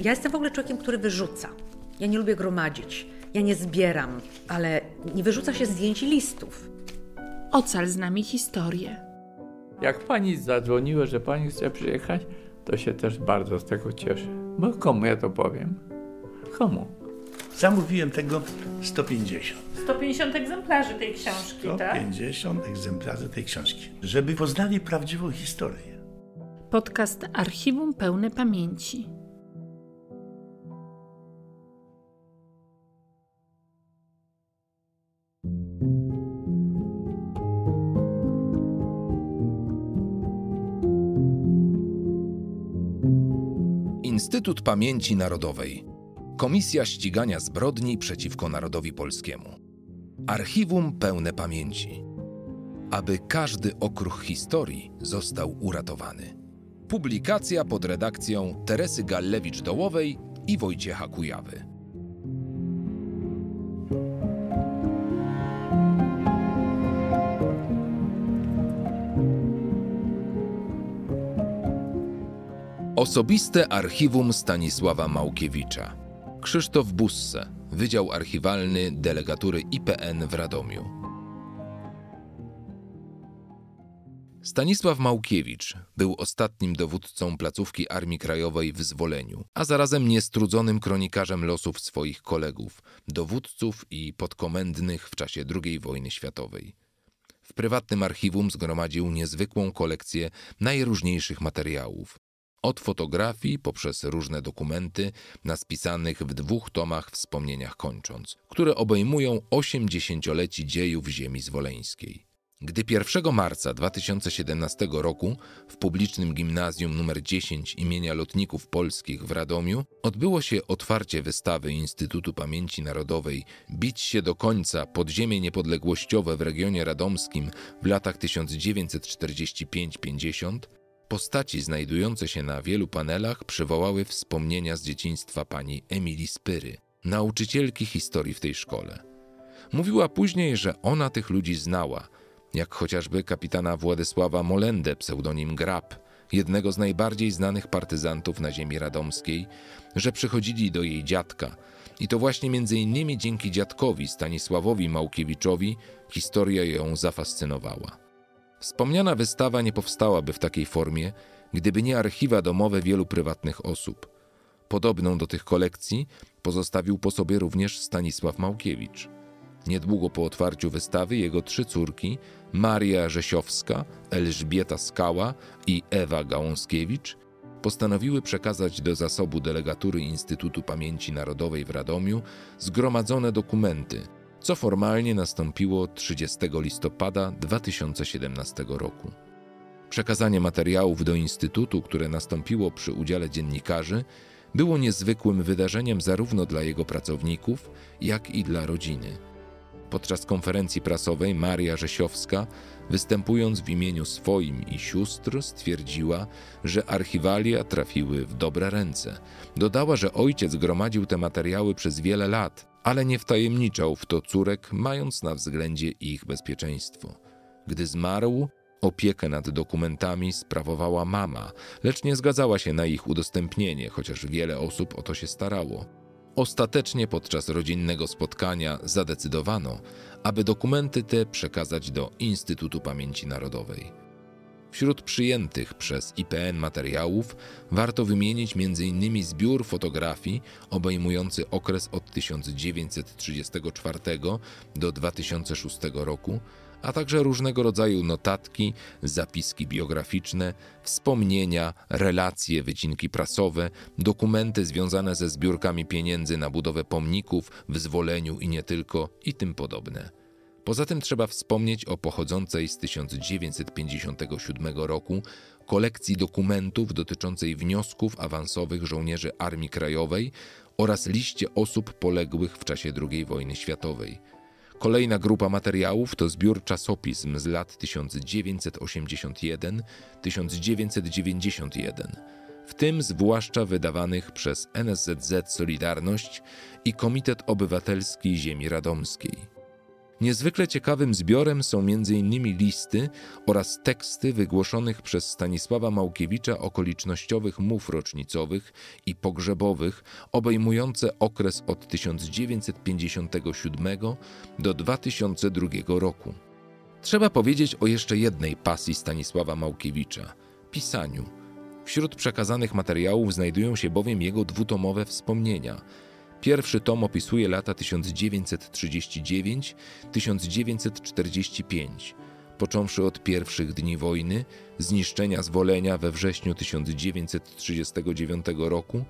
Ja jestem w ogóle człowiekiem, który wyrzuca. Ja nie lubię gromadzić. Ja nie zbieram, ale nie wyrzuca się zdjęć i listów. Ocal z nami historię. Jak pani zadzwoniła, że pani chce przyjechać, to się też bardzo z tego cieszę. Bo komu ja to powiem? Komu? Zamówiłem tego 150. 150 egzemplarzy tej książki, tak? 150 egzemplarzy tej książki. Żeby poznali prawdziwą historię. Podcast Archiwum Pełne Pamięci. Instytut Pamięci Narodowej. Komisja Ścigania Zbrodni przeciwko Narodowi Polskiemu. Archiwum pełne pamięci. Aby każdy okruch historii został uratowany. Publikacja pod redakcją Teresy Gallewicz-Dołowej i Wojciecha Kujawy. Osobiste archiwum Stanisława Małkiewicza. Krzysztof Busse, Wydział Archiwalny Delegatury IPN w Radomiu. Stanisław Małkiewicz był ostatnim dowódcą placówki Armii Krajowej w Zwoleniu, a zarazem niestrudzonym kronikarzem losów swoich kolegów, dowódców i podkomendnych w czasie II wojny światowej. W prywatnym archiwum zgromadził niezwykłą kolekcję najróżniejszych materiałów, od fotografii poprzez różne dokumenty, na spisanych w dwóch tomach wspomnieniach kończąc, które obejmują osiemdziesięcioleci dziejów ziemi zwoleńskiej. Gdy 1 marca 2017 roku w publicznym gimnazjum nr 10 imienia Lotników Polskich w Radomiu odbyło się otwarcie wystawy Instytutu Pamięci Narodowej Bić się do końca podziemie niepodległościowe w regionie radomskim w latach 1945-50, Postaci znajdujące się na wielu panelach przywołały wspomnienia z dzieciństwa pani Emilii Spyry, nauczycielki historii w tej szkole. Mówiła później, że ona tych ludzi znała, jak chociażby kapitana Władysława Molendę, pseudonim Grab, jednego z najbardziej znanych partyzantów na ziemi radomskiej, że przychodzili do jej dziadka i to właśnie między innymi dzięki dziadkowi Stanisławowi Małkiewiczowi historia ją zafascynowała. Wspomniana wystawa nie powstałaby w takiej formie, gdyby nie archiwa domowe wielu prywatnych osób. Podobną do tych kolekcji pozostawił po sobie również Stanisław Małkiewicz. Niedługo po otwarciu wystawy jego trzy córki, Maria Rzesiowska, Elżbieta Skała i Ewa Gałąskiewicz, postanowiły przekazać do zasobu delegatury Instytutu Pamięci Narodowej w Radomiu zgromadzone dokumenty – co formalnie nastąpiło 30 listopada 2017 roku. Przekazanie materiałów do Instytutu, które nastąpiło przy udziale dziennikarzy, było niezwykłym wydarzeniem zarówno dla jego pracowników, jak i dla rodziny. Podczas konferencji prasowej Maria Rzesiowska, występując w imieniu swoim i sióstr, stwierdziła, że archiwalia trafiły w dobre ręce. Dodała, że ojciec gromadził te materiały przez wiele lat ale nie wtajemniczał w to córek, mając na względzie ich bezpieczeństwo. Gdy zmarł, opiekę nad dokumentami sprawowała mama, lecz nie zgadzała się na ich udostępnienie, chociaż wiele osób o to się starało. Ostatecznie podczas rodzinnego spotkania zadecydowano, aby dokumenty te przekazać do Instytutu Pamięci Narodowej. Wśród przyjętych przez IPN materiałów warto wymienić m.in. zbiór fotografii obejmujący okres od 1934 do 2006 roku, a także różnego rodzaju notatki, zapiski biograficzne, wspomnienia, relacje, wycinki prasowe, dokumenty związane ze zbiórkami pieniędzy na budowę pomników, wyzwoleniu i nie tylko i tym podobne. Poza tym trzeba wspomnieć o pochodzącej z 1957 roku kolekcji dokumentów dotyczącej wniosków awansowych żołnierzy Armii Krajowej oraz liście osób poległych w czasie II wojny światowej. Kolejna grupa materiałów to zbiór czasopism z lat 1981-1991, w tym zwłaszcza wydawanych przez NSZZ Solidarność i Komitet Obywatelski Ziemi Radomskiej. Niezwykle ciekawym zbiorem są m.in. listy oraz teksty wygłoszonych przez Stanisława Małkiewicza okolicznościowych mów rocznicowych i pogrzebowych, obejmujące okres od 1957 do 2002 roku. Trzeba powiedzieć o jeszcze jednej pasji Stanisława Małkiewicza pisaniu. Wśród przekazanych materiałów znajdują się bowiem jego dwutomowe wspomnienia. Pierwszy tom opisuje lata 1939-1945, począwszy od pierwszych dni wojny, zniszczenia zwolenia we wrześniu 1939 roku,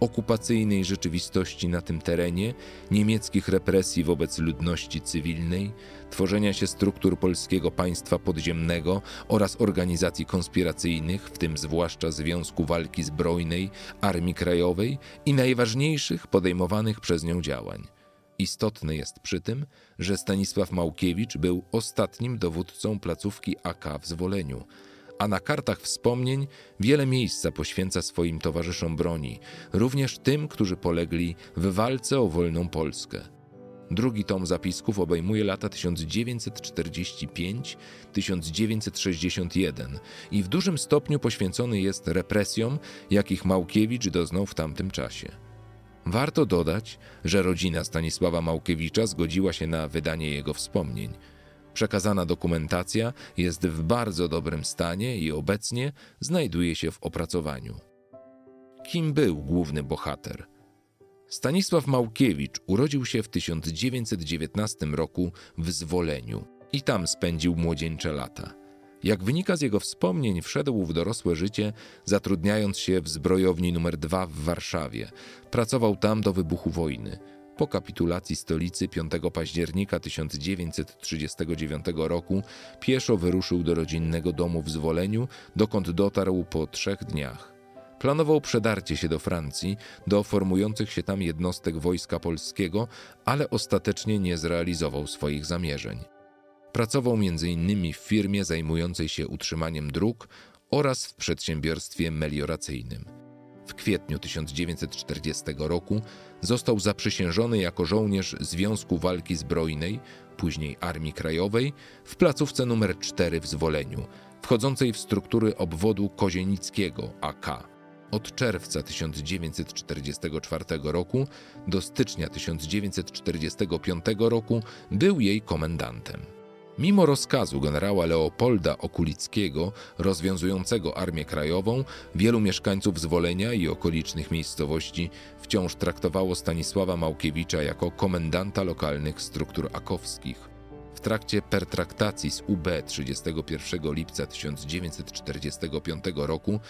okupacyjnej rzeczywistości na tym terenie, niemieckich represji wobec ludności cywilnej, tworzenia się struktur polskiego państwa podziemnego oraz organizacji konspiracyjnych, w tym zwłaszcza Związku Walki Zbrojnej, Armii Krajowej i najważniejszych podejmowanych przez nią działań. Istotne jest przy tym, że Stanisław Małkiewicz był ostatnim dowódcą placówki AK w Zwoleniu, a na kartach wspomnień wiele miejsca poświęca swoim towarzyszom broni, również tym, którzy polegli w walce o wolną Polskę. Drugi tom zapisków obejmuje lata 1945-1961 i w dużym stopniu poświęcony jest represjom, jakich Małkiewicz doznał w tamtym czasie. Warto dodać, że rodzina Stanisława Małkiewicza zgodziła się na wydanie jego wspomnień – Przekazana dokumentacja jest w bardzo dobrym stanie i obecnie znajduje się w opracowaniu. Kim był główny bohater? Stanisław Małkiewicz urodził się w 1919 roku w Zwoleniu i tam spędził młodzieńcze lata. Jak wynika z jego wspomnień, wszedł w dorosłe życie, zatrudniając się w zbrojowni nr 2 w Warszawie. Pracował tam do wybuchu wojny. Po kapitulacji stolicy 5 października 1939 roku pieszo wyruszył do rodzinnego domu w Zwoleniu, dokąd dotarł po trzech dniach. Planował przedarcie się do Francji, do formujących się tam jednostek Wojska Polskiego, ale ostatecznie nie zrealizował swoich zamierzeń. Pracował m.in. w firmie zajmującej się utrzymaniem dróg oraz w przedsiębiorstwie melioracyjnym. W kwietniu 1940 roku został zaprzysiężony jako żołnierz Związku Walki Zbrojnej, później Armii Krajowej, w placówce nr 4 w Zwoleniu, wchodzącej w struktury obwodu kozienickiego AK. Od czerwca 1944 roku do stycznia 1945 roku był jej komendantem. Mimo rozkazu generała Leopolda Okulickiego, rozwiązującego Armię Krajową, wielu mieszkańców Zwolenia i okolicznych miejscowości wciąż traktowało Stanisława Małkiewicza jako komendanta lokalnych struktur akowskich. W trakcie pertraktacji z UB 31 lipca 1945 roku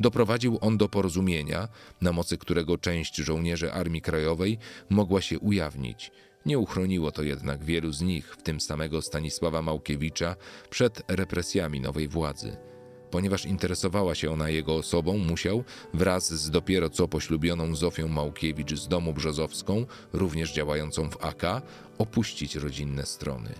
doprowadził on do porozumienia, na mocy którego część żołnierzy Armii Krajowej mogła się ujawnić – nie uchroniło to jednak wielu z nich, w tym samego Stanisława Małkiewicza, przed represjami nowej władzy. Ponieważ interesowała się ona jego osobą, musiał, wraz z dopiero co poślubioną Zofią Małkiewicz z domu Brzozowską, również działającą w AK, opuścić rodzinne strony.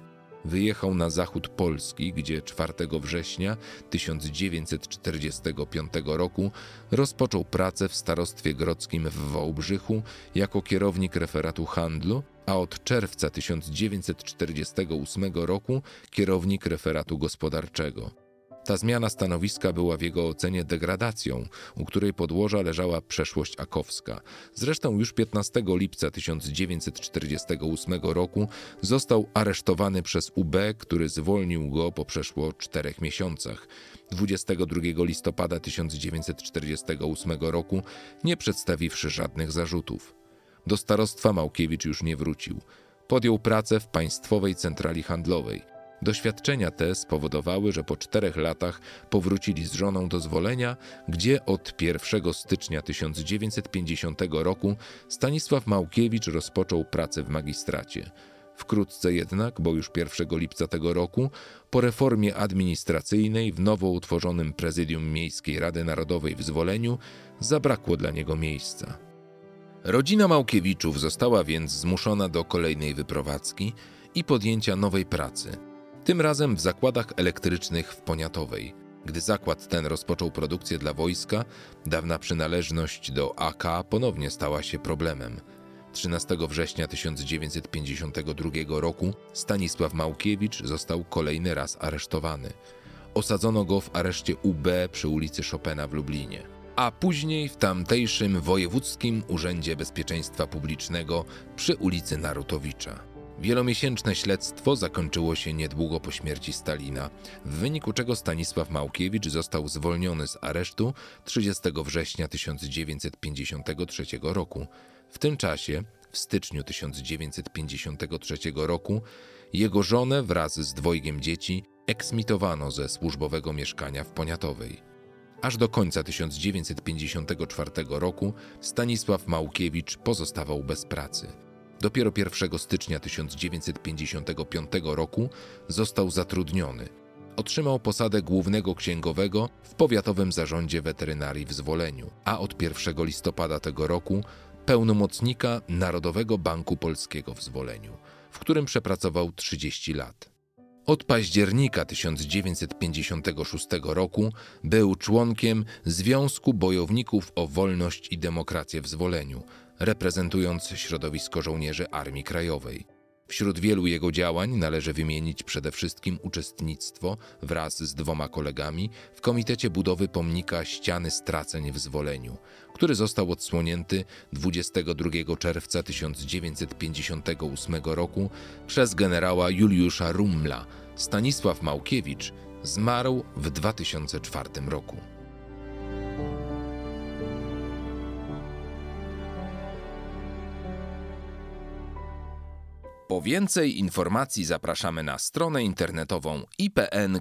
Wyjechał na zachód Polski, gdzie 4 września 1945 roku rozpoczął pracę w starostwie grodzkim w Wałbrzychu jako kierownik referatu handlu, a od czerwca 1948 roku kierownik referatu gospodarczego. Ta zmiana stanowiska była w jego ocenie degradacją, u której podłoża leżała przeszłość akowska. Zresztą już 15 lipca 1948 roku został aresztowany przez UB, który zwolnił go po przeszło czterech miesiącach. 22 listopada 1948 roku, nie przedstawiwszy żadnych zarzutów. Do starostwa Małkiewicz już nie wrócił. Podjął pracę w Państwowej Centrali Handlowej. Doświadczenia te spowodowały, że po czterech latach powrócili z żoną do zwolenia, gdzie od 1 stycznia 1950 roku Stanisław Małkiewicz rozpoczął pracę w magistracie. Wkrótce jednak, bo już 1 lipca tego roku, po reformie administracyjnej w nowo utworzonym Prezydium Miejskiej Rady Narodowej w Zwoleniu zabrakło dla niego miejsca. Rodzina Małkiewiczów została więc zmuszona do kolejnej wyprowadzki i podjęcia nowej pracy, tym razem w zakładach elektrycznych w Poniatowej. Gdy zakład ten rozpoczął produkcję dla wojska, dawna przynależność do AK ponownie stała się problemem. 13 września 1952 roku Stanisław Małkiewicz został kolejny raz aresztowany. Osadzono go w areszcie UB przy ulicy Chopina w Lublinie, a później w tamtejszym Wojewódzkim Urzędzie Bezpieczeństwa Publicznego przy ulicy Narutowicza. Wielomiesięczne śledztwo zakończyło się niedługo po śmierci Stalina, w wyniku czego Stanisław Małkiewicz został zwolniony z aresztu 30 września 1953 roku. W tym czasie, w styczniu 1953 roku, jego żonę wraz z dwojgiem dzieci eksmitowano ze służbowego mieszkania w Poniatowej. Aż do końca 1954 roku Stanisław Małkiewicz pozostawał bez pracy. Dopiero 1 stycznia 1955 roku został zatrudniony. Otrzymał posadę głównego księgowego w Powiatowym Zarządzie Weterynarii w Zwoleniu, a od 1 listopada tego roku pełnomocnika Narodowego Banku Polskiego w Zwoleniu, w którym przepracował 30 lat. Od października 1956 roku był członkiem Związku Bojowników o Wolność i Demokrację w Zwoleniu, reprezentując środowisko żołnierzy Armii Krajowej. Wśród wielu jego działań należy wymienić przede wszystkim uczestnictwo wraz z dwoma kolegami w Komitecie Budowy Pomnika Ściany Straceń w Zwoleniu, który został odsłonięty 22 czerwca 1958 roku przez generała Juliusza Rumla. Stanisław Małkiewicz zmarł w 2004 roku. Po więcej informacji zapraszamy na stronę internetową ipn.pl.